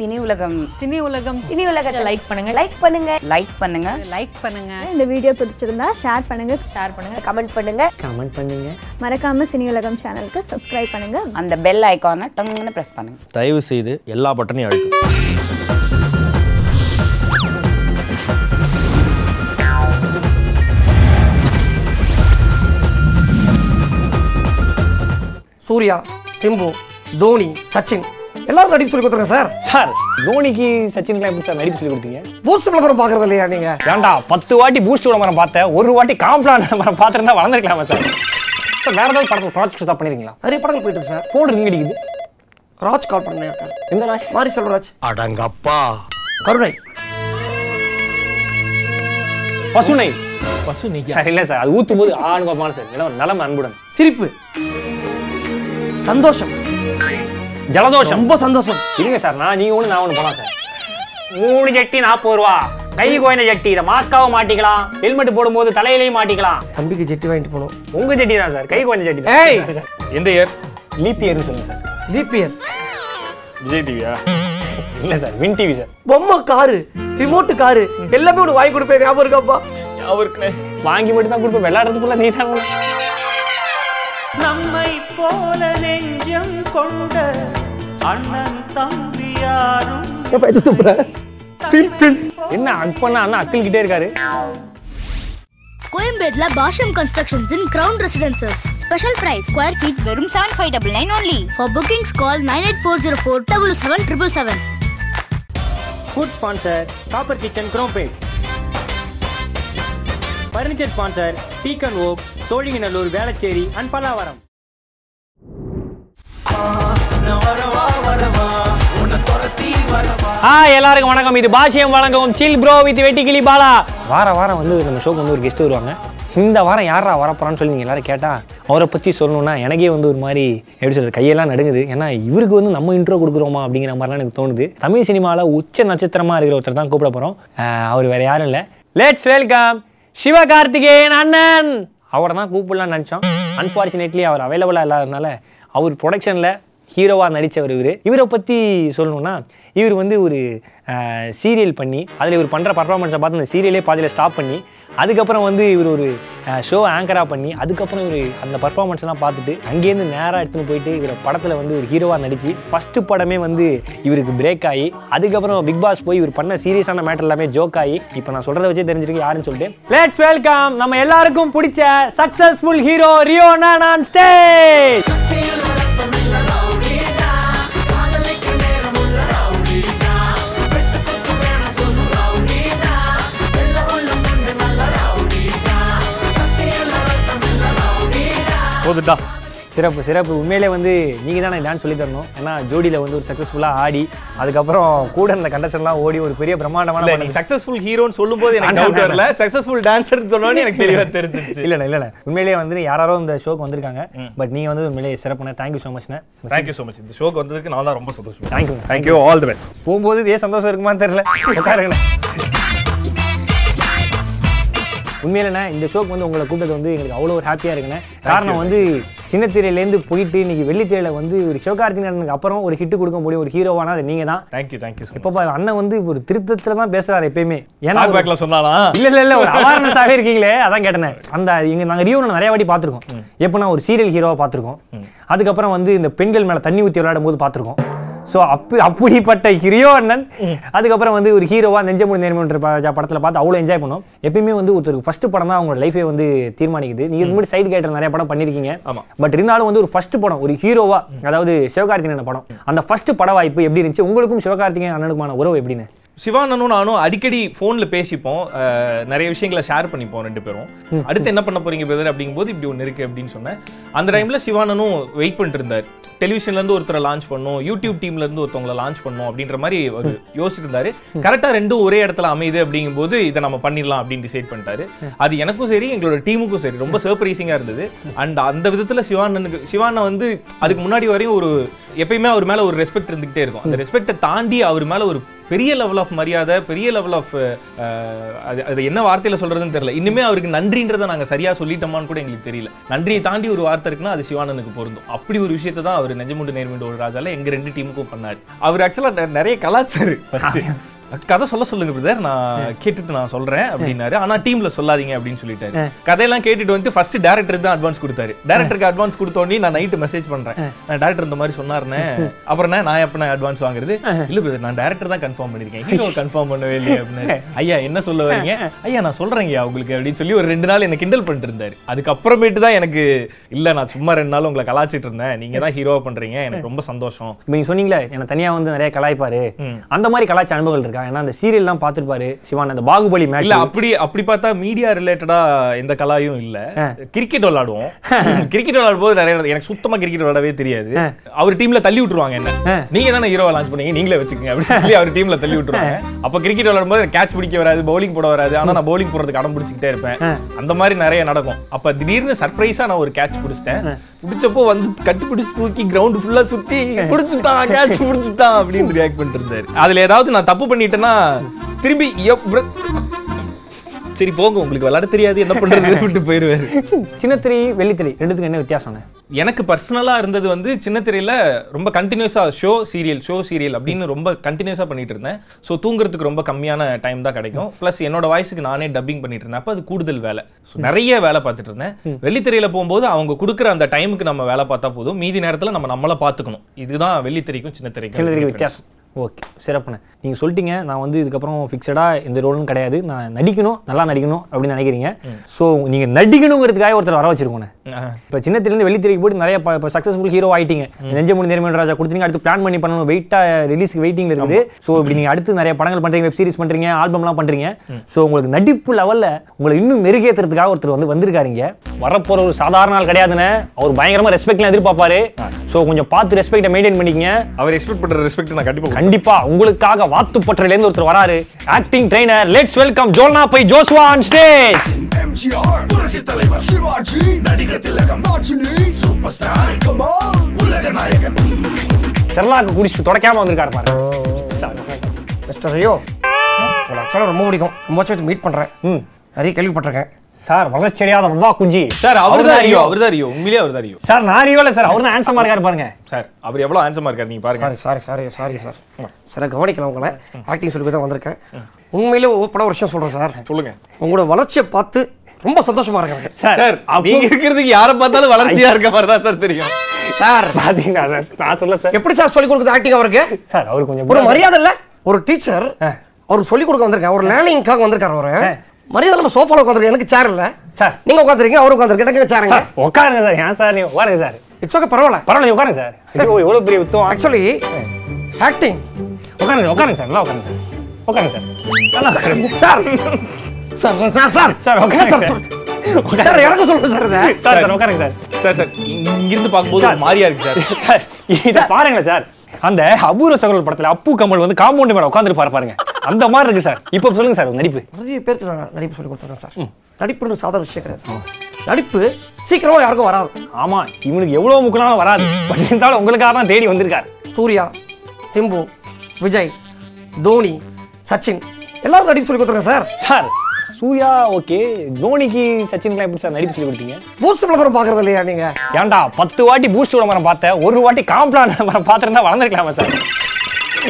Cine உலகம். Cine உலகம். Cine உலகத்தை லைக் பண்ணுங்க. லைக் பண்ணுங்க. லைக் பண்ணுங்க. லைக் பண்ணுங்க. இந்த வீடியோ பிடிச்சிருந்தா ஷேர் பண்ணுங்க. ஷேர் பண்ணுங்க. கமெண்ட் பண்ணுங்க. கமெண்ட் பண்ணுங்க. மறக்காம சினி உலகம் சேனலுக்கு சப்ஸ்கிரைப் பண்ணுங்க. அந்த பெல் ஐக்கானை டங்குன்னு ப்ரெஸ் பண்ணுங்க. தயவு செய்து எல்லா பட்டனையும் அழுத்து. சூர்யா சிம்பு தோனி சச்சின். எல்லாரும் நடிப்பு சொல்லி கொடுத்துருங்க சார். சார் தோனிக்கு சச்சினுக்குலாம் எப்படி சார் நடிப்பு சொல்லி கொடுத்தீங்க? பூஸ்ட் விளம்பரம் பார்க்கறது இல்லையா நீங்க? ஏன்டா பத்து வாட்டி பூஸ்ட் விளம்பரம் பார்த்தேன் ஒரு வாட்டி காம்ப்ளான் விளம்பரம் பார்த்துருந்தா வளர்ந்துருக்கலாமா சார்? சார் வேற ஏதாவது படத்தில் ப்ராஜெக்ட் ஸ்டாப் பண்ணிருக்கீங்களா? நிறைய படங்கள் போயிட்டு இருக்கு சார். ஃபோன் ரிங் அடிக்குது. ராஜ் கால் பண்ணி இருக்காரு. எந்த ராஜ்? மாரி செல்வராஜ் அடங்கப்பா. கருணை. பசுனை. பசுனை சார் இல்லை சார் அது ஊத்தும் போது ஆணுபமான சார் நிலம் நலம் அன்புடன். சிரிப்பு. சந்தோஷம். ஜலதோஷம். ரொம்ப சந்தோஷம். இருங்க சார் நான் நீங்க ஒன்று நான் ஒன்று போலாம் சார். மூணு ஜட்டி நாற்பது ரூபா. கை கோயந்த ஜட்டி. இதை மாஸ்காவும் மாட்டிக்கலாம். ஹெல்மெட் போடும்போது தலையிலையும் மாட்டிக்கலாம். தம்பிக்கு ஜெட்டி வாங்கிட்டு போகணும். உங்க ஜட்டி தான் சார். கை கோயந்த ஜட்டி ஏய்! எந்த இயர் லீப் இயர்னு சொல்லுங்க சார். லீப்பியர் விஜய் டிவியா இல்ல சார் வின் டிவி சார். பொம்மை காரு ரிமோட் காரு எல்லாமே ஒன்று வாங்கி கொடுப்பேன். ஞாபகம் இருக்காப்பா அவருக்கு வாங்கி மட்டும் தான் கொடுப்பேன். விளையாடுறதுக்குள்ள நீ தான். நம்மை போல நெஞ்சம் கொண்ட அண்ணன் தம்பி யாரும் என்ன அப்பனா அண்ணா அக்கில் கிட்டே இருக்காரு? கோயம்பேட்ல Bashyam constructions in ground residences special price square feet வெறும் seven five double nine only for bookings call nine eight four zero four double seven triple seven food sponsor copper kitchen Chromepet furniture sponsor teak and oak Sholinganallur Velachery and Pallavaram ஆ எல்லாருக்கும் வணக்கம். இது பாஷியம் வழங்கவும் chill bro with Vettikili Bala. வார வாரம் வந்து நம்ம ஷோக்கு வந்து ஒரு கெஸ்ட் வருவாங்க. இந்த வாரம் யாரா வரப்போறான்னு சொல்லி நீங்கள் எல்லாரும் கேட்டால் அவரை பற்றி சொல்லணும்னா எனக்கே வந்து ஒரு மாதிரி எப்படி சொல்றது கையெல்லாம் நடுங்குது. ஏன்னா இவருக்கு வந்து நம்ம இன்ட்ரோ கொடுக்குறோமா அப்படிங்கிற மாதிரிலாம் எனக்கு தோணுது. தமிழ் சினிமாவில் உச்ச நட்சத்திரமா இருக்கிற ஒருத்தர் தான் கூப்பிட போகிறோம் அவர் வேற யாரும் இல்லை. லெட்ஸ் வெல்கம் சிவகார்த்திகேயன் அண்ணன். அவரை தான் கூப்பிடலாம்னு நினச்சோம். அன்ஃபார்ச்சுனேட்லி அவர் அவைலபிளாக இல்லாததுனால அவர் ப்ரொடக்ஷனில் ஹீரோவாக நடித்தவர் இவர். இவரை பற்றி சொல்லணும்னா இவர் வந்து ஒரு சீரியல் பண்ணி அதில் இவர் பண்ணுற பர்ஃபார்மன்ஸை பார்த்து அந்த சீரியலே பாதியில் ஸ்டாப் பண்ணி அதுக்கப்புறம் வந்து இவர் ஒரு ஷோ ஆங்கராக பண்ணி அதுக்கப்புறம் இவர் அந்த பர்ஃபார்மன்ஸ்லாம் பார்த்துட்டு அங்கேருந்து நேராக எடுத்துன்னு போயிட்டு இவர் படத்தில் வந்து ஒரு ஹீரோவாக நடித்து ஃபஸ்ட்டு படமே வந்து இவருக்கு பிரேக் ஆகி அதுக்கப்புறம் பிக் பாஸ் போய் இவர் பண்ண சீரியஸான மேட்டர் எல்லாமே ஜோக் ஆகி இப்போ நான் சொல்கிறத வச்சே தெரிஞ்சிருக்கு யாருன்னு சொல்லிட்டு. லெட்ஸ் வெல்கம் நம்ம எல்லாருக்கும் பிடிச்ச சக்ஸஸ்ஃபுல் ஹீரோ ரியோ நான் ஸ்டேஜ் போதுட்டா சிறப்பு சிறப்பு. உண்மையிலே வந்து நீங்கள் தான் டான்ஸ் சொல்லி தரணும். ஏன்னா ஜோடியில் வந்து ஒரு சக்ஸஸ்ஃபுல்லாக ஆடி அதுக்கப்புறம் கூட இருந்த கண்டஸ்டன்லாம் ஓடி ஒரு பெரிய பிரம்மாண்டமான இல்ல படம் நீ சக்சஸ்ஃபுல் ஹீரோன்னு சொல்லும்போது எனக்கு டவுட். வரல. சக்சஸ்ஃபுல் டான்சர்னு சொன்னோன்னே எனக்கு தெளிவா தெரிஞ்சிச்சு இல்லைண்ணா இல்லைண்ணா. உண்மையிலேயே வந்து யாரோ இந்த ஷோக்கு வந்திருக்காங்க. பட் நீங்கள் வந்து உண்மையிலேயே சிறப்புண்ணே. தேங்க்யூ ஸோ மச்ண்ணே தேங்க்யூ ஸோ மச் இந்த ஷோக்கு வந்ததுக்கு நான் தான் ரொம்ப சந்தோஷம் thank you thank you all the best போகும்போது இதே சந்தோஷம் இருக்குமான்னு தெரியல. உண்மையிலண்ணே இந்த ஷோக்கு வந்து உங்களை கூப்பிட்டது வந்து எங்களுக்கு அவ்வளோ ஒரு ஹாப்பியாக இருக்குண்ணே. காரணம் வந்து சின்ன திரையிலேருந்து போயிட்டு இன்னைக்கு வெள்ளித்திரையில வந்து ஒரு சிவகார்த்திகேயனுக்கு அப்புறம் ஒரு ஹிட் கொடுக்க முடியும் ஒரு ஹீரோவானா அது நீங்கள் தான் தேங்க்யூ தேங்க்யூ இப்போ அண்ணன் வந்து ஒரு திருத்தத்துல தான் பேசுறாரு எப்பயுமே. ஏன்னா சொன்னானா இல்ல இல்ல இல்ல ஒரு அவேர்னஸாவே இருக்கீங்களே அதான் கேட்டேன். அந்த இங்க நாங்க ரியூ நிறைய வாட்டி பார்த்திருக்கோம். எப்படின்னா ஒரு சீரியல் ஹீரோவா பார்த்திருக்கோம். அதுக்கப்புறம் வந்து இந்த பெண்கள் மேல தண்ணி ஊத்தி விளையாடும் போது பார்த்திருக்கோம். ஸோ அப்படி அப்படிப்பட்ட ஹீரோ அண்ணன். அதுக்கப்புறம் வந்து ஒரு ஹீரோவா நெஞ்சமுடி நேர்மன்ற படத்துல பார்த்து அவ்வளோ என்ஜாய் பண்ணோம். எப்பயுமே வந்து ஒருத்தருக்கு ஃபர்ஸ்ட் படம் தான் அவங்களோட லைஃபே வந்து தீர்மானிக்குது. நீங்க இதுக்கு முன்னாடி சைடு கேட்டர் நிறைய படம் பண்ணிருக்கீங்க. ஆமா. பட் இருந்தாலும் வந்து ஒரு ஃபர்ஸ்ட் படம் ஒரு ஹீரோவா அதாவது சிவகார்த்திகேயன் படம். அந்த ஃபர்ஸ்ட் பட வாய்ப்பு எப்படி இருந்துச்சு? உங்களுக்கும் சிவகார்த்திகேயன் அண்ணனுக்குமான உறவு எப்படின்னு? சிவானனும் நானும் அடிக்கடி ஃபோன்ல பேசிப்போம். நிறைய விஷயங்களை ஷேர் பண்ணிப்போம் ரெண்டு பேரும். அடுத்து என்ன பண்ண போறீங்க பிரதர் அப்படிங்கும்போது இப்படி ஒன்று இருக்கு அப்படின்னு சொன்னேன். அந்த டைம்ல சிவானனும் வெயிட் பண்ணிட்டு இருந்தார் டெலிவிஷன்ல இருந்து ஒருத்தரை லான்ச் பண்ணோம். யூடியூப் டீம்ல இருந்து ஒருத்தவங்களை லான்ச் பண்ணோம் அப்படின்ற மாதிரி ஒரு யோசிச்சுட்டு இருந்தாரு கரெக்டா ரெண்டும் ஒரே இடத்துல அமையுது அப்படிங்கும்போது இதை நம்ம பண்ணிடலாம் அப்படின்னு டிசைட் பண்ணிட்டாரு. அது எனக்கும் சரி எங்களோட டீமுக்கும் சரி. ரொம்ப சர்ப்ரைசிங்கா இருந்தது. அண்ட் அந்த விதத்துல சிவானனுக்கு சிவானை வந்து அதுக்கு முன்னாடி வரையும் ஒரு எப்பயுமே அவர் மேல ஒரு ரெஸ்பெக்ட் இருந்துகிட்டே இருக்கும். அந்த ரெஸ்பெக்டை தாண்டி அவர் மேல ஒரு பெரிய லெவல் ஆஃப் மரியாதை பெரிய லெவல் ஆஃப் அது அது என்ன வார்த்தையில சொல்றதுன்னு தெரியல. இன்னுமே அவருக்கு நன்றின்றதை நாங்க சரியா சொல்லிட்டோமான்னு கூட எங்களுக்கு தெரியல. நன்றியை தாண்டி ஒரு வார்த்தை இருக்குன்னா அது சிவானனுக்கு பொருந்தும். அப்படி ஒரு விஷயத்தை தான் அவர் நெஞ்சமுண்டு நேர்மைண்டு ஒரு ராஜால எங்க ரெண்டு டீமுக்கும் பண்ணாரு. அவர் ஆக்சுவலா நிறைய கலாச்சாரு ஃபர்ஸ்ட் கதை சொல்ல சொல்லுங்க பிரதர் நான் கேட்டுட்டு நான் சொல்றேன் அப்படின்னாரு. ஆனா டீம்ல சொல்லாதீங்க அப்படின்னு சொல்லிட்டாரு. கதையெல்லாம் கேட்டுட்டு வந்து ஃபர்ஸ்ட் டேரக்டருக்கு தான் அட்வான்ஸ் கொடுத்தாரு. டேரக்டருக்கு அட்வான்ஸ் கொடுத்த உடனே நான் நைட்டு மெசேஜ் பண்றேன். நான் டேரக்டர் இந்த மாதிரி சொன்னாருனே அப்புறம் நான் எப்ப நான் அட்வான்ஸ் வாங்குறது? இல்ல பிரதர் நான் டேரக்டர் தான் கன்ஃபார்ம் பண்ணிருக்கேன் ஹீரோ கன்ஃபார்ம் பண்ணவே இல்லையே அப்படின்னு ஐயா என்ன சொல்ல வரீங்க? ஐயா நான் சொல்றேங்க உங்களுக்கு அப்படின்னு சொல்லி ஒரு ரெண்டு நாள் என்ன கிண்டல் பண்ணிட்டு இருந்தாரு. அதுக்கப்புறமேட்டு தான் எனக்கு இல்ல நான் சும்மா ரெண்டு நாள் உங்களை கலாச்சிட்டு இருந்தேன். நீங்க தான் ஹீரோவா பண்றீங்க. எனக்கு ரொம்ப சந்தோஷம். நீங்க சொன்னீங்களே என்ன தனியா வந்து நிறைய கலாய்ப்பாரு. அந்த மாதிரி கலாய்ச்ச அனுபவங்கள் இருக்கா? ஏன்னா அந்த சீரியல்லாம் பார்த்துருப்பாரு சிவான் அந்த பாகுபலி இல்ல மேட்ச் அப்படி அப்படி பார்த்தா மீடியா ரிலேட்டடா எந்த கலாயும் இல்ல. கிரிக்கெட் விளையாடுவோம் கிரிக்கெட் விளையாடும் போது நிறைய எனக்கு சுத்தமா கிரிக்கெட் விளையாடவே தெரியாது. அவர் டீம்ல தள்ளி விட்டுருவாங்க என்ன? நீங்க தானே ஹீரோவை லான்ச் பண்ணீங்க நீங்களே வச்சுக்கோங்க அப்படின்னு சொல்லி அவர் டீம்ல தள்ளி விட்டுருவாங்க. அப்ப கிரிக்கெட் விளையாடும் போது கேட்ச் பிடிக்க வராது பவுலிங் போட வராது. ஆனா நான் பவுலிங் போடுறதுக்கு அடம் பிடிச்சிக்கிட்டே இருப்பேன். அந்த மாதிரி நிறைய நடக்கும். அப்ப திடீர்னு சர்ப்ரைஸா நான் ஒரு கேட்ச் பிடிச்சிட்டேன். பிடிச்சப்போ வந்து கட்டி பிடிச்சி தூக்கி கிரவுண்ட் ஃபுல்லா சுத்தி பிடிச்சிட்டான் கேட்ச் பிடிச்சிட்டான் அப்படின்னு ரியாக்ட் பண்ணிட்டு இருந்தாரு. அதுல ஏதாவது நான் தப்பு பண்ணிட்டேன்னா திரும்பி சரி போங்க உங்களுக்கு விளையாட தெரியாது என்ன பண்றது? விட்டு போயிருவாரு. சின்னத்திரை வெள்ளித்திரை ரெண்டுத்துக்கும் என்ன வித்தியாசம் எனக்கு பர்சனலா இருந்தது வந்து சின்ன திரையில ரொம்ப கண்டினியூஸா ஷோ சீரியல் ஷோ சீரியல் அப்படின்னு ரொம்ப கண்டினியூஸா பண்ணிட்டு இருந்தேன். ஸோ தூங்குறதுக்கு ரொம்ப கம்மியான டைம் தான் கிடைக்கும். ப்ளஸ் என்னோட வாய்ஸுக்கு நானே டப்பிங் பண்ணிட்டு இருந்தேன். அப்போ அது கூடுதல் வேலை. ஸோ நிறைய வேலை பார்த்துட்டு இருந்தேன். வெள்ளித்திரையில போகும்போது அவங்க கொடுக்குற அந்த டைமுக்கு நம்ம வேலை பார்த்தா போதும். மீதி நேரத்துல நம்ம நம்மள பார்த்துக்கணும். இதுதான் வெள்ளித்திரைக்கும் சின்ன திரைக்கும் சின்னத்திரை difference. வித்தியாசம். ஓகே சிறப்புண்ணே. நீங்கள் சொல்லிட்டீங்க நான் வந்து இதுக்கப்புறம் ஃபிக்ஸடாக இந்த ரோலும் கிடையாது. நான் நடிக்கணும் நல்லா நடிக்கணும் அப்படின்னு நினைக்கிறீங்க. ஸோ நீங்கள் நடிக்கணுங்கிறதுக்காக ஒருத்தர் வர வச்சிருக்கோண்ணே. இப்போ சின்னத்திலேருந்து வெளித்திரைக்கு போட்டு நிறைய இப்போ சக்ஸஸ்ஃபுல் ஹீரோ ஆயிட்டீங்க. நெஞ்சமுடி நேர்மையான ராஜா கொடுத்தீங்க அடுத்து பிளான் பண்ணி பண்ணணும் வெயிட்டாக ரிலீஸ்க்கு வெயிட்டிங்கில் இருக்குது. ஸோ இப்படி நீங்கள் அடுத்து நிறைய படங்கள் பண்ணுறீங்க வெப் சீரிஸ் பண்ணுறீங்க ஆல்பம்லாம் பண்ணுறீங்க ஸோ உங்களுக்கு நடிப்பு லெவலில் உங்களை இன்னும் மெருகேற்றுறதுக்காக ஒருத்தர் வந்து வந்திருக்காருங்க. வரப்போகிற ஒரு சாதாரண ஆள் கிடையாதுன்னு அவர் பயங்கரமாக ரெஸ்பெக்ட்லாம் எதிர்பார்ப்பாரு. ஸோ கொஞ்சம் பார்த்து ரெஸ்பெக்டை மெயின்டைன் பண்ணிக்கங்க. அவர் எக்ஸ்பெக்ட் பண்ற ரெஸ்பெக்ட் நான் கண்டிப்பா கண்டிப்பா உங்களுக்காக வாத்துப்பட்டறையில இருந்து ஒருத்தர் வராரு. ஆக்டிங் ட்ரைனர் லெட்ஸ் வெல்கம் ஜோல்னா பை ஜோஸ்வா ஆன் ஸ்டேஜ் எம்ஜிஆர் புரட்சி தலைவர் சிவாஜி. நடிகர் திலகம் சூப்பர் ஸ்டார் கமல் உலக நாயகன். செர்லாக்கு குடிச்சு தொடக்காம வந்திருக்காரு பாரு. மிஸ்டர் ஐயோ ஆக்சுவலாக ரொம்ப பிடிக்கும். ரொம்ப மீட் பண்ணுறேன் ம். நிறைய கேள்விப்பட்டிருக்கேன். சார் வளர்ச்சியடையாத வா குஞ்சி. சார் அவர் தான் அறியோ அவர் தான் அறியோ உண்மையிலே அவர் தான் அறியோ சார் நான் அறியோ இல்ல சார். அவர் தான் ஹேண்ட்ஸமா இருக்காரு பாருங்க. சார் அவர் எவ்வளவு ஹேண்ட்ஸமா இருக்காரு நீங்க பாருங்க. Sorry sorry sorry sorry sir sir கவனிக்கலாம் உங்களை. ஆக்டிங் சொல்லி தான் வந்திருக்கேன். உண்மையிலே ஒரு படம் ஒரு விஷயம் சொல்கிறேன் சார். சொல்லுங்க. உங்களோட வளர்ச்சியை பார்த்து ரொம்ப சந்தோஷமா இருக்கேன் சார் நீங்க இருக்கிறதுக்கு யாரை பார்த்தாலும் வளர்ச்சியா இருக்க மாதிரி தான் சார் தெரியும். சார். பாத்தீங்களா சார்? நான் சொல்ல சார். எப்படி சார் சொல்லி கொடுக்குது ஆக்டிங் அவருக்கு? சார் அவர் கொஞ்சம் ஒரு மரியாதை இல்ல. ஒரு டீச்சர் அவருக்கு சொல்லி கொடுக்க வந்திருக்கேன் ஒரு லேர்னிங்காக வந்திருக்காரு அவரு. மரியாதை நம்ம சோஃபால உட்காந்துருக்கேன் எனக்கு சேர் இல்ல. சார் நீங்க உட்காந்துருக்கீங்க அவரு உட்காந்துருக்கு எனக்கு சேருங்க சார் உட்காருங்க சார் ஏன் சார் நீ உட்காருங்க சார் இட்ஸ் ஓகே பரவாயில்ல. பரவாயில்ல உட்காருங்க சார் ஐயோ எவ்வளவு பெரிய வித்தம். ஆக்சுவலி ஆக்டிங் உட்காருங்க உட்காருங்க சார் நல்லா உட்காருங்க சார் உட்காருங்க சார் நல்லா உட்காருங்க sir sir sir sir sir உட்காருங்க சார் சார் இறக்க சொல்லுங்க சார் சார் சார் உட்காருங்க சார் சார் சார் இங்க- இங்கிருந்து பார்க்கும்போது மாதிரியா இருக்கு சார் சார் பாருங்களேன் சார் அந்த அபூர்வ சகோதரர் படத்துல அப்பு கமல் வந்து காம்பவுண்ட் மேல உட்காந்துருப்பாரு பாருங்க. அந்த மாதிரி இருக்கு சார். இப்போ சொல்லுங்க சார் நடிப்பு. நிறைய பேருக்கு நான் நடிப்பு சொல்லி கொடுத்துருக்கேன் சார். நடிப்புன்னு சாதாரண விஷயம் கிடையாது. நடிப்பு சீக்கிரமா யாருக்கும் வராது. ஆமா இவனுக்கு எவ்வளவு முக்கினாலும் வராது. பட் இருந்தாலும் உங்களுக்காக தான் தேடி வந்திருக்காரு. சூர்யா சிம்பு விஜய் தோனி சச்சின் எல்லாரும் நடிப்பு சொல்லி கொடுத்துருக்கேன் சார். Sir Surya okay. தோனிக்கு சச்சின்லாம் எப்படி சார் நடிப்பு சொல்லி கொடுத்தீங்க? பூஸ்ட் விளம்பரம் பார்க்கறது இல்லையா நீங்க? ஏன்டா பத்து வாட்டி பூஸ்ட் விளம்பரம் பார்த்தேன் ஒரு வாட்டி காம்ப்ளான் விளம்பரம் பார்த்துருந்தா வளர்ந்துருக்கலாமா சார்.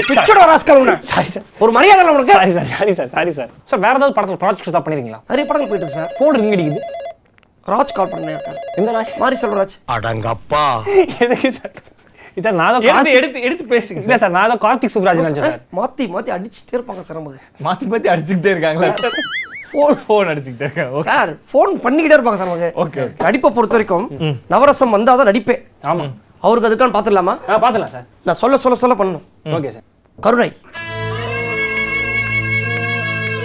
பிச்சோட ராஸ்கல் உன்னை. Sorry sir. ஒரு மரியாதை இல்லை உனக்கு. Sorry sir sorry sir sorry sir. Sir வேற ஏதாவது படத்தில் ப்ராஜெக்ட் தான் பண்ணிருக்கீங்களா? நிறைய படங்கள் போயிட்டு சார். ஃபோன் ரிங் அடிக்குது. ராஜ் கால் பண்ணி இருக்காரு எந்த ராஜ்? மாரி செல்வராஜ் அடங்கப்பா. எதுக்கு சார்? இதான் நான் தான் எடுத்து எடுத்து எடுத்து பேசுங்க இல்ல சார். நான் தான் கார்த்திக் சுப்ராஜ் நினைச்சேன் சார். மாத்தி மாத்தி அடிச்சுட்டே இருப்பாங்க சார் நமக்கு. மாத்தி மாத்தி அடிச்சுக்கிட்டே இருக்காங்களா? ஃபோன் போன் அடிச்சுக்கிட்டே இருக்காங்க சார் ஃபோன் பண்ணிக்கிட்டே இருப்பாங்க சார் நமக்கு. ஓகே நடிப்பை பொறுத்த வரைக்கும் நவரசம் வந்தாதான் நடிப்பே ஆமா. அவருக்கு அதுக்கான பார்த்துடலாமா ஆ பார்த்துலாம் சார். நான் சொல்ல சொல்ல சொல்ல பண்ணணும். Okay sir. கருணை.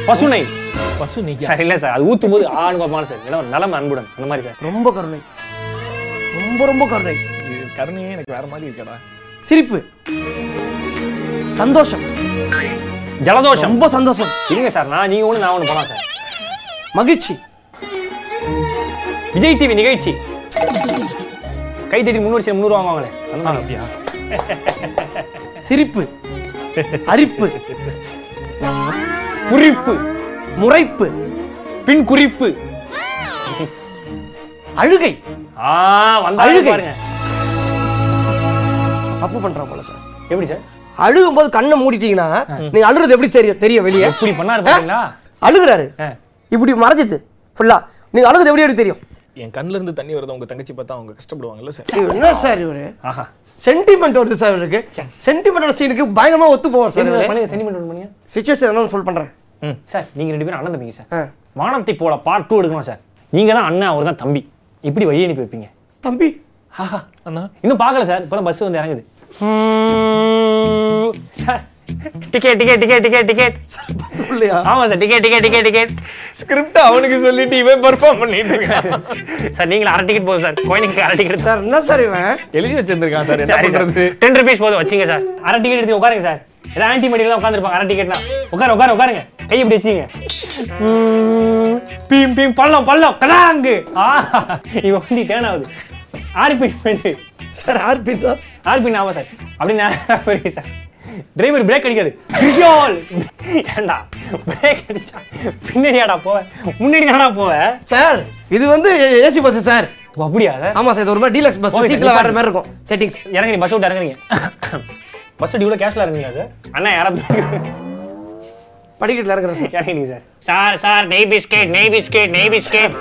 பசுனை பசு நீங்க சார் இல்ல சார் அது ஊத்தும் போது ஆண் பாப்பான சார். நிலம் நலம் அன்புடன். அந்த மாதிரி சார். ரொம்ப கருணை. ரொம்ப ரொம்ப கருணை. கருணையே எனக்கு வேற மாதிரி இருக்கடா. சிரிப்பு. சந்தோஷம். ஜலதோஷம். ரொம்ப சந்தோஷம். இருங்க சார். நான் நீங்க ஒண்ணு நான் ஒண்ணு போலாம் சார். மகிழ்ச்சி. விஜய் டிவி நிகழ்ச்சி. கை தட்டி முன்னூறு முந்நூறு வாங்குவாங்களே. அந்த மாதிரி. அப்படியா? சிரிப்பு. அரிப்பு. குறிப்பு. முறைப்பு. பின் குறிப்பு. அழுகை. அழுகை. பாருங்க. தப்பு பண்றான் போல சார். எப்படி சார்? அழுகும் போது கண்ணை மூடிட்டீங்கன்னா நீங்க அழுறது எப்படி தெரியும் தெரியும் வெளியே? எப்படி பண்ணாரு பாத்தீங்களா? அழுகுறாரு. இப்படி மறைஞ்சிது. ஃபுல்லா நீங்க அழுகுது எப்படி எப்படி தெரியும்? என் கண்ணுல இருந்து தண்ணி வருது உங்க தங்கச்சி பார்த்தா அவங்க கஷ்டப்படுவாங்கல்ல சார்? என்ன சார் இவரு? ஆஹா. சென்டிமெண்ட் வருது சார் இவருக்கு. சென்டிமெண்டல் சீனுக்கு பயங்கரமா ஒத்து போவார் சரி சார் சார் பண்ணுங்க சென்டிமெண்ட் பண்ணுங்க சுச்சுவேஷன் என்னன்னு சொல் பண்றேன். சார் நீங்க ரெண்டு பேரும் அண்ணன் தம்பிங்க சார். வானத்தை போல பார்ட் டூ எடுக்கணும் சார். நீங்க தான் அண்ணன் அவர் தான் தம்பி. இப்படி வழி அனுப்பி வைப்பீங்க? தம்பி. ஆஹா அண்ணா. இன்னும் பார்க்கல சார். இப்போதான் பஸ் வந்து இறங்குது. Sir ticket ticket ticket ticket ticket சொல்லியா? ஆமா sir ticket ticket ticket ticket script அவனுக்கு சொல்லிட்டு இவன் பெர்ஃபார்ம் பண்ணிட்டு இருக்கான். சார் நீங்களும் அரை டிக்கெட் போதும் சார். குழந்தைங்களுக்கு அரை டிக்கெட் சார் என்ன சார் இவன்? எழுதி வச்சிருந்திருக்கான் சார் என்ன பண்றது? டென் ருபீஸ் போதும் வச்சுங்க சார். அரை டிக்கெட் எடுத்து உட்காருங்க சார். ஏதாவது ஆன்டி மெடிக்கெல்லாம் உட்காந்துருப்பாங்க அரை டிக்கெட்னா உட்காரு உட்காரு உட்காருங்க. கை இப்படி வச்சுங்க. பீம் பீம் பள்ளம் பள்ளம் கடாங்கு ஆ இவன் வந்து டேர்ன் ஆகுது. ஆர்பிட் சார் ஆர்பிட்டா ஆர்பின் ஆமா சார். அப்படி போறீங்க சார். டிரைவர் பிரேக் அடிக்காது. திரியோல் ஏண்டா? பிரேக் அடிச்சா பின்னாடியாடா போவேன் முன்னாடி தானடா போவேன் சார் இது வந்து ஏசி பஸ் சார் ஓ, அப்படியா? ஆமா சார் இது ஒரு மாதிரி டீலக்ஸ் பஸ் சீட்ல வேற. மாதிரி இருக்கும். செட்டிங்ஸ் இறங்குறீங்க பஸ் விட்டு இறங்குறீங்க. பஸ் டியூல கேஷ்ல இறங்குறீங்களா சார் அண்ணா யாராவது படிக்கட்டில் இருக்கிற சார் இறங்குறீங்க சார் சார் சார் நெய் பிஸ்கெட் நெய் பிஸ்கெட் நெய் பிஸ்கெட்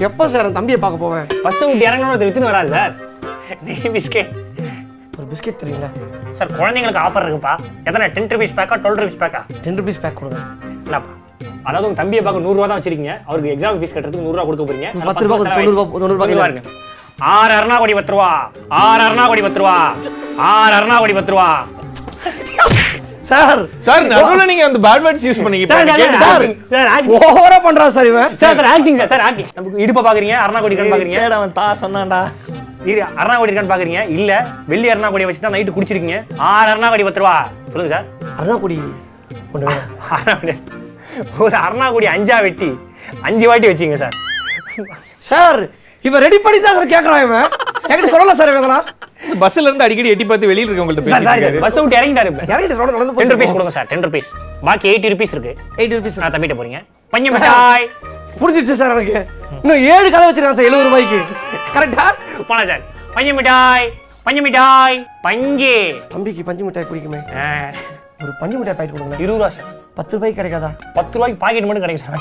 எப்போ சார் தம்பியை பார்க்க போவேன்? பஸ் விட்டு இறங்கணும் வித்துன்னு வராது சார் நெய் பிஸ்கெட் ஒரு பிஸ்கெட் தெரியுங்களா? சார் குழந்தைங்களுக்கு ஆஃபர் இருக்குப்பா. எத்தனை? டென் ருபீஸ் பேக்கா டுவெல் ருபீஸ் பேக்கா டென் ருபீஸ் பேக் கொடுங்க. என்னப்பா? அதாவது உங்க தம்பியை பார்க்க நூறுரூவா தான் வச்சிருக்கீங்க. அவருக்கு எக்ஸாம் ஃபீஸ் கட்டுறதுக்கு நூறுரூவா கொடுக்க போறீங்க. பத்து ரூபா, செலவாயிடுச்சு. தொண்ணூறு ரூபா, தொண்ணூறு ரூபா இங்க பாருங்க ஆறு அருணா கோடி பத்து ரூபா. ஆறு அருணா கோடி பத்து ரூபா. ஆறு அருணா கோடி பத்து ரூபா. சார் சார் நடுவுல நீங்க அந்த பேட் வேர்ட்ஸ் யூஸ் பண்ணீங்க sir sir sir sir acting. ஓவரா பண்றான் சார் இவன்? Sir sir acting sir sir acting நமக்கு இடுப்பை பாக்குறீங்க அருணா கோடி கண் பாக்குறீங்க அவன் தா சொன்னான்டா இரு அருணா கோடி இருக்கான்னு பாக்குறீங்க. இல்ல வெள்ளி அருணா கோடியை வச்சு தான் நைட்டு குடிச்சிருக்கீங்க. ஆறு அருணா கோடி பத்து ரூபா சொல்லுங்க சார் அருணாக்குடி ஒன்று வேணும். அருணா கோடி ஒரு அருணா கோடி அஞ்சா வெட்டி அஞ்சு வாட்டி வச்சிங்க சார் சார் இவன் ரெடி பண்ணி தான் சார் கேட்கறான் இவன். என்கிட்ட சொல்லல சார் இவன் இதெல்லாம். பஸ்ல இருந்து அடிக்கடி எட்டி பார்த்து வெளியில சாரி பேசிட்டு பஸ் விட்டு இறங்கிட்டாரு இறங்கிட்டு சொல்ல நடந்து டென் ருபீஸ் கொடுங்க சார் டென் ருபீஸ் பாக்கி எயிட்டி ருபீஸ் இருக்கு. எயிட்டி ருபீஸ் நான் தம்பிட்ட போறீங்க. பஞ்ச மிட்டாய் புரிஞ்சிருச்சு சார் எனக்கு இன்னும் ஏழு கதை வச்சிருக்கான் சார் எழுபது ரூபாய்க்கு. கரெக்டா போலாம் சார் பஞ்ச மிட்டாய் பஞ்ச மிட்டாய் பஞ்சு. தம்பிக்கு பஞ்சு மிட்டாய் பிடிக்குமே. ஒரு பஞ்சு மிட்டாய் பாக்கெட் கொடுங்க இருபது ரூபா சார். பத்து ரூபாய்க்கு கிடைக்காதா? பத்து ரூபாய்க்கு பாக்கெட் மட்டும் கிடைக்கும் சார்.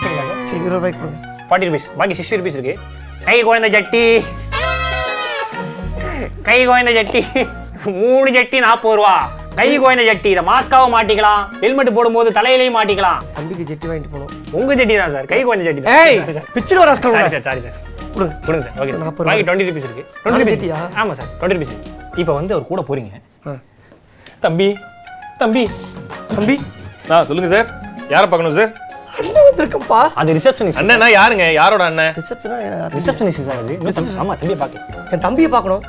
சரி இருபது ரூபாய்க்கு கொடுங்க. ஃபார்ட்டி ருபீஸ் பாக்கி சிக்ஸ்டி ருபீஸ் இருக்கு. கை குழந்தை ஜட்டி கை குழந்தை ஜட்டி மூணு ஜட்டி நாற்பது ரூபா. கை குழந்தை ஜட்டி இதை மாஸ்காவும் மாட்டிக்கலாம். ஹெல்மெட் போடும்போது தலையிலையும் மாட்டிக்கலாம். தம்பிக்கு ஜெட்டி வாங்கிட்டு போகணும். உங்க ஜட்டி தான் சார். கை குழந்தை ஜட்டி ஏய் தான் பிச்சுடு வர சாரி சார் சாரி சார். கொடுங்க கொடுங்க சார். ஓகே பாக்கி. டுவெண்ட்டி ருபீஸ் இருக்கு. Twenty rupees? ஆமாம் சார் டுவெண்ட்டி ருபீஸ் இப்போ வந்து அவர் கூட போறீங்க. ஆ. தம்பி தம்பி. தம்பி. ஆ சொல்லுங்க சார். யாரை பார்க்கணும் சார்? அண்ணன் வந்திருக்கப்பா அது ரிசப்ஷனிஸ்ட் அண்ணனா யாருங்க? யாரோட அண்ணன்? ரிசப்ஷனா ரிசப்ஷனிஸ்ட் சார் அது. தம்பி- ஆமா தம்பியை பார்க்க என் தம்பியை பார்க்கணும்.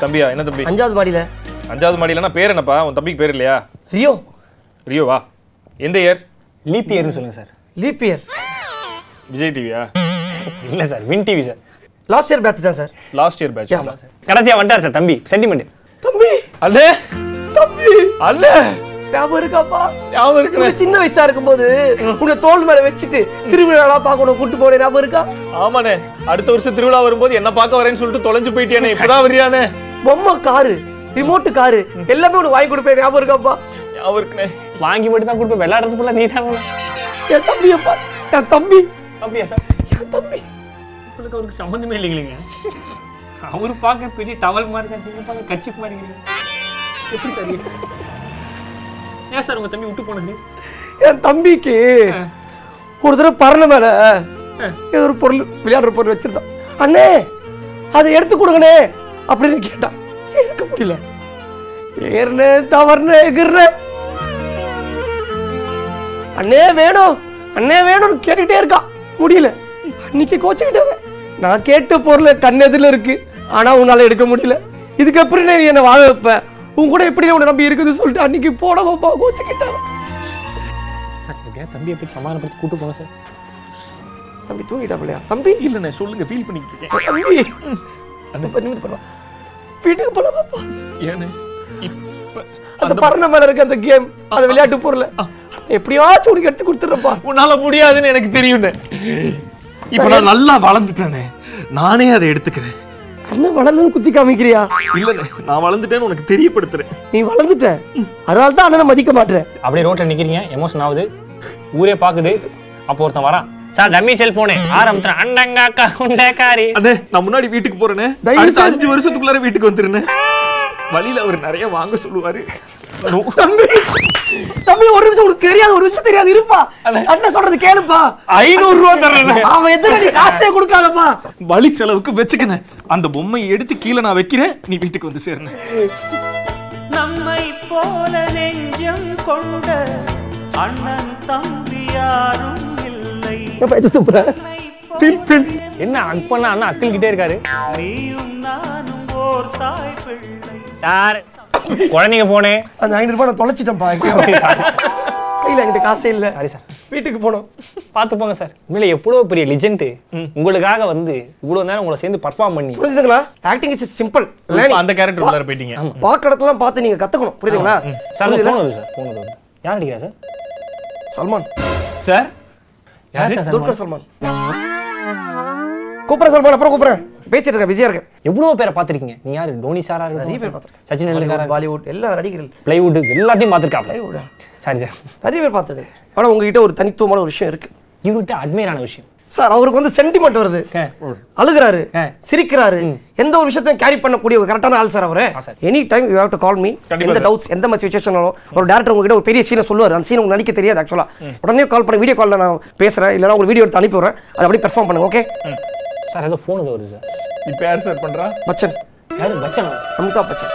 தம்பியா? என்ன தம்பி? அஞ்சாவது மாடியில. அஞ்சாவது மாடியிலனா பேர் என்னப்பா? உன் தம்பிக்கு பேர் இல்லையா? ரியோ. ரியோவா எந்த இயர் லீப் இயர்னு சொல்லுங்க சார். Leap year. விஜய் டிவியா இல்ல sir win TV sir. Last year batch தான் சார். லாஸ்ட் இயர் பேட்ச் ஆமா. கடைசியா வந்துட்டார் சார் தம்பி. சென்டிமெண்ட் தம்பி! அல்லே! தம்பி! அல்லே! ஞாபகம் இருக்காப்பா? ஞாபகம் சின்ன வயசா இருக்கும்போது உன்னை தோல் மேல வச்சுட்டு திருவிழா பார்க்கணும் கூட்டு போனேன். ஞாபகம் இருக்கா? ஆமாண்ணே. அடுத்த வருஷம் திருவிழா வரும்போது என்ன பார்க்க வரேன்னு சொல்லிட்டு தொலைஞ்சு போயிட்டியானே இப்பதான் வரியானே பொம்மை காரு. ரிமோட் காரு எல்லாமே உனக்கு வாங்கி கொடுப்பேன் ஞாபகம் இருக்காப்பா இருக்குண்ணே வாங்கி மட்டும் தான் கொடுப்பேன். விளையாடுறது ஃபுல்லாக நீ தான் என் தம்பியப்பா என் தம்பி. அப்படியா சார் என் தம்பி. உங்களுக்கு அவருக்கு சம்மந்தமே இல்லைங்களேங்க. அவரு பார்க்க பெரிய டவல் மாதிரி தான் நீங்க பார்க்க கட்சிப் மாதிரி எப்படி சார்? ஏன் சார் உங்க தம்பி விட்டு போனது? என் தம்பிக்கு ஒரு தடவை பறனை மேல ஏதோ ஒரு பொருள் விளையாடுற பொருள் வச்சிருந்தான். அண்ணே அதை எடுத்து கொடுங்கண்ணே அப்படின்னு கேட்டான். எடுக்க முடியல. ஏறினேன் தவறுனேன் எகிர்றேன் அண்ணே வேணும் அண்ணே வேணும்னு கேட்டுட்டே இருக்கான் முடியல. அன்னைக்கு கோச்சுக்கிட்டவன் நான் கேட்ட பொருள் கண்ணெதிரில் இருக்கு. ஆனா உன்னால எடுக்க முடியல. இதுக்கப்புறம் நீ என்னை வாழ வைப்ப? உன் கூட எப்படி உன்னை நம்பி இருக்குதுன்னு சொல்லிட்டு அன்னைக்கு போடவாப்பா கோச்சுக்கிட்டவன் சார் தம்பியை போய் சமாதானப்படுத்தி கூட்டு போங்க சார்? தம்பி தூங்கிட்டாப்லையா? தம்பி? இல்லண்ணே சொல்லுங்க ஃபீல் பண்ணிட்டு இருக்கேன். தம்பி. பண்ணுவா வீட்டுக்கு போலாமாப்பா ஏண்ணே அந்த பறந்த மேல இருக்க அந்த கேம் அந்த விளையாட்டு பொருள் எப்படியாச்சும் உனக்கு எடுத்து கொடுத்துறப்பா உன்னால முடியாதுன்னு எனக்கு தெரியும்னு. இப்ப நான் நல்லா வளர்ந்துட்டேனே. நானே அதை எடுத்துக்கிறேன். அண்ணன் வளர்ந்து குத்தி காமிக்கிறியா? இல்ல நான் வளர்ந்துட்டேன்னு உனக்கு தெரியப்படுத்துறேன். நீ வளர்ந்துட்ட. அதனால தான் அண்ணனை மதிக்க மாட்டேன். அப்படியே ரோட்ல நிக்கிறீங்க எமோஷன் ஆகுது. ஊரே பாக்குது அப்போ ஒருத்தன் வரான். சார் டம்மி செல்போனு ஆரம்பிச்சுறேன் அண்டங்காக்கா உண்டக்காரி அண்ணே நான் முன்னாடி வீட்டுக்கு போறேனே. தயவு அடுத்த அஞ்சு வருஷத்துக்குள்ளார வீட்டுக்கு வந்துருனே வழியில அவர் நிறைய வாங்க சொல்லுவாரு. தம்பி தம்பி ஒரு நிமிஷம் உனக்கு தெரியாது ஒரு விஷயம் தெரியாது. இருப்பா. அண்ணன் சொல்றது கேளுப்பா. ஐநூறு ரூபா தர்றேன் அவன் எத்தனை நீ காசே கொடுக்காதப்பா. வழி செலவுக்கு வச்சுக்கணே அந்த பொம்மையை எடுத்து கீழே நான் வைக்கிறேன். நீ வீட்டுக்கு வந்து சேருன நம்மை போல நெஞ்சம் கொண்ட அண்ணன் தம்பி யாரும் இல்லை என்ன அக் பண்ணா அண்ணா அக்கிள்கிட்டே இருக்காரு. நீயும் நானும் ஓர் தாய் பிள்ளை. சார் குழந்தைங்க போனே. அந்த ஐநூறு ரூபாய் நான் தொலைச்சிட்டேன்ப்பா கையில என்கிட்ட காசே இல்ல. சாரி சார் வீட்டுக்கு போனோம். பார்த்து போங்க சார் உண்மையில எவ்வளோ பெரிய லிஜெண்ட் உங்களுக்காக வந்து இவ்வளோ நேரம் உங்களை சேர்ந்து பர்ஃபார்ம் பண்ணி. புரிஞ்சுதுங்களா? ஆக்டிங் இஸ் சிம்பிள் அந்த கேரக்டர் உள்ளார போயிட்டீங்க. பாக்க இடத்துலாம் பார்த்து நீங்க கத்துக்கணும். புரியுதுங்களா? சார்? ஃபோன் வருது சார் ஃபோன் வருது யார் அடிக்கிறா சார் சல்மான். சார் துல்கர் சல்மான்? கூப்பிடுறேன் சல்மான் அப்புறம் கூப்பிடுறேன். பேசிட்டு இருக்கேன் பிஸியா இருக்கேன். எவ்வளோ பேரை பார்த்துருக்கீங்க. நீ யார்? டோனி சாரா நிறைய பேர் இருக்கட்டும் பார்த்திருக்கேன். சச்சின் டெண்டுல்கரா பாலிவுட் எல்லா நடிகர்கள். பிளைவுட் எல்லாத்தையும் Plywood ஆ? சாரி சார் நிறைய பேர் பார்த்துடு ஆனா உங்ககிட்ட ஒரு தனித்துவமான ஒரு விஷயம் இருக்கு. இவர்கிட்ட அட்மையரான விஷயம். சார் அவருக்கு வந்து சென்டிமெண்ட் வருது. அழுகுறாரு. சிரிக்கிறாரு. எந்த ஒரு விஷயத்தையும் கேரி பண்ணக்கூடிய ஒரு கரெக்டான ஆள் சார் அவரு. Any time you have to call me எந்த. டவுட்ஸ் எந்த மாதிரி சுச்சுவேஷனாலும் ஒரு டேரக்டர் உங்ககிட்ட ஒரு பெரிய சீனை சொல்லுவார். அந்த சீன் உங்களுக்கு நடிக்க தெரியாது ஆக்சுவலா உடனே கால் பண்ணி வீடியோ காலில் நான் பேசுறேன். இல்லைனா உங்களுக்கு வீடியோ எடுத்து அனுப்பி விடுறேன். அதை அப்படியே பெர்ஃபார்ம் பண்ணுங்க ஓகே சார் ஏதோ ஃபோன் வருது சார். இப்ப யார் சார் பண்றா? பச்சன். யாரு? பச்சனா? அமிதாப் பச்சன்.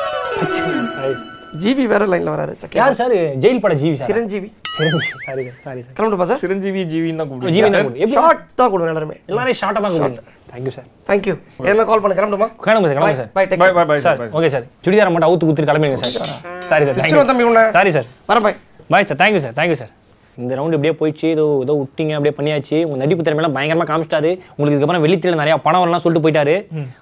ஜிவி வேற லைன்ல வராரு second. யார் சார்? ஜெயில் பட Jeevi sir? Chiranjeevi. Chiranjeevi sorry sir sorry sir. கிளம்பிட்டுப்பா sir Chiranjeevi ஜீவின்னு தான் ஜீவி கூப்பிடுங்க தான் ஷார்ட் தான் கொடுங்க எல்லாருமே. எல்லாரையும் ஷார்ட்டாக தான் கூப்பிடுங்க தேங்க்யூ சார் தேங்க்யூ என்ன கால் பண்ண கிளம்புமா கிளம்புங்க சார் கிளம்புங்க sir bye take bye bye bye sir okay sir சுடிதாரை மட்டும் அவுத்து குத்துட்டு கிளம்பிடுங்க சார் சாரி சார் வச்சிருவோம் தம்பி உன்னை. தேங்க்யூ சாரி சார் வரேன் bye bye sir thank you sir thank you sir இந்த ரவுண்டு இப்படியே போயிடுச்சு. ஏதோ ஏதோ விட்டீங்க அப்படியே பண்ணியாச்சு. உங்க நடிப்பு திறமையெல்லாம் பயங்கரமா காமிச்சிட்டாரு. உங்களுக்கு இதுக்கப்புறம் வெளித்தில நிறைய பணம் வரலாம் சொல்லிட்டு போயிட்டாரு.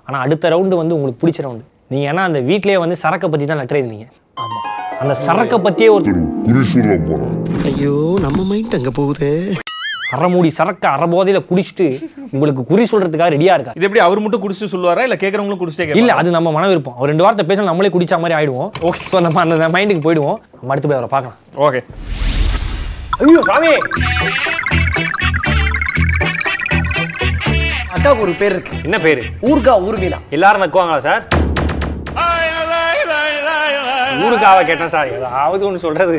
ஆனா அடுத்த ரவுண்டு வந்து உங்களுக்கு பிடிச்ச ரவுண்டு நீங்க ஏன்னா அந்த வீட்லயே வந்து சரக்கை பத்தி தான் லெட்டர் எழுதினீங்க. ஆமா. அந்த சரக்கை பத்தியே ஒரு ஐயோ நம்ம மைண்ட் அங்க போகுதே. அரை மூடி சரக்கு அரை போதையில குடிச்சிட்டு உங்களுக்கு குறி சொல்றதுக்காக ரெடியா இருக்கா இது எப்படி அவர் மட்டும் குடிச்சிட்டு சொல்லுவாரா? இல்ல கேக்குறவங்களும் குடிச்சிட்டே இல்ல அது நம்ம மன விருப்பம். ஒரு ரெண்டு வார்த்தை பேசணும் நம்மளே குடிச்ச மாதிரி ஆயிடுவோம். ஓகே ஸோ அந்த அந்த மைண்டுக்கு போயிடுவோம். நம்ம அடுத்து போய் அவரை பார்க்கலாம். ஓகே ஐயோ சாமி! அக்காவுக்கு ஒரு பேர் இருக்கு. என்ன பேரு? ஊர்கா ஊர்மிளா. எல்லாரும் நக்குவாங்களா சார்? ஊருக்காக கேட்டேன் சார். ஏதாவது ஒன்று சொல்றது.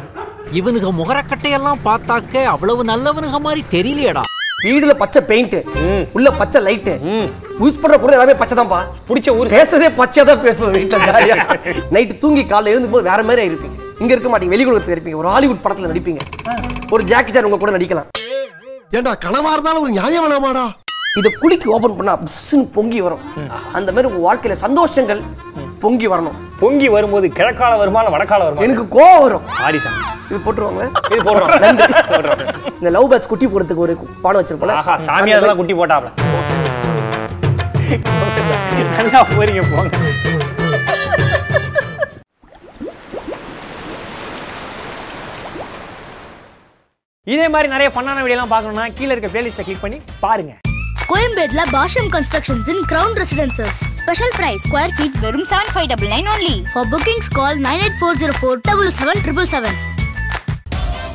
இவனுக முகரக்கட்டையெல்லாம் பார்த்தாக்க அவ்வளவு நல்லவனுக மாதிரி தெரியலையடா. வீடுல பச்சை பெயிண்ட் ம். உள்ள பச்சை லைட் ம். யூஸ் பண்ற பொருள் எல்லாமே பச்சை தான்ப்பா. பிடிச்ச ஊர் பேசுறதே பச்சையா தான் பேசுவோம் வீட்டுல நைட்டு தூங்கி காலைல எழுந்துக்கும் போது வேற மாதிரி இருப்பீங்க. இங்க இருக்க மாட்டீங்க வெளிக்குலகத்துல இருப்பீங்க. ஒரு ஹாலிவுட் படத்துல நடிப்பீங்க. ஒரு ஜாக்கி சார் உங்க கூட நடிக்கலாம். ஏண்டா கனவா இருந்தாலும் ஒரு நியாயம் வேணாமாடா? இத குளிக்கு ஓபன் பண்ணா புஷ்ஷுன்னு பொங்கி வரும். அந்த மாதிரி உங்க வாழ்க்கையில சந்தோஷங்கள் பொங்கி வரணும். பொங்கி வரும்போது கிழக்கால வருமா இல்ல வடக்கால வருமா? எனக்கு கோவம் வரும். Sorry sir. இது போட்டுருவாங்க. இது போடுறோம் இந்த லவ் பேட்ச் குட்டி போடுறதுக்கு ஒரு பானை வச்சிருப்போம்ல? ஆஹா சாமியார் தான் குட்டி போட்டாப்ல. நல்லா போறீங்க போங்க. இதே மாதிரி நிறைய ஃபன்னான வீடியோலாம் பார்க்கணும்னா கீழே இருக்க பிளேலிஸ்ட்டை கிளிக் பண்ணி பாருங்க. கோயம்பேட்ல Bashyam constructions in crown residences special price square feet வெறும் seven five double nine only for bookings call nine eight four zero four double seven triple seven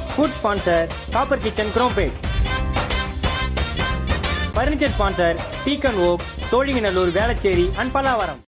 food sponsor copper kitchen Chromepet furniture sponsor teak and oak Sholinganallur Velachery and Pallavaram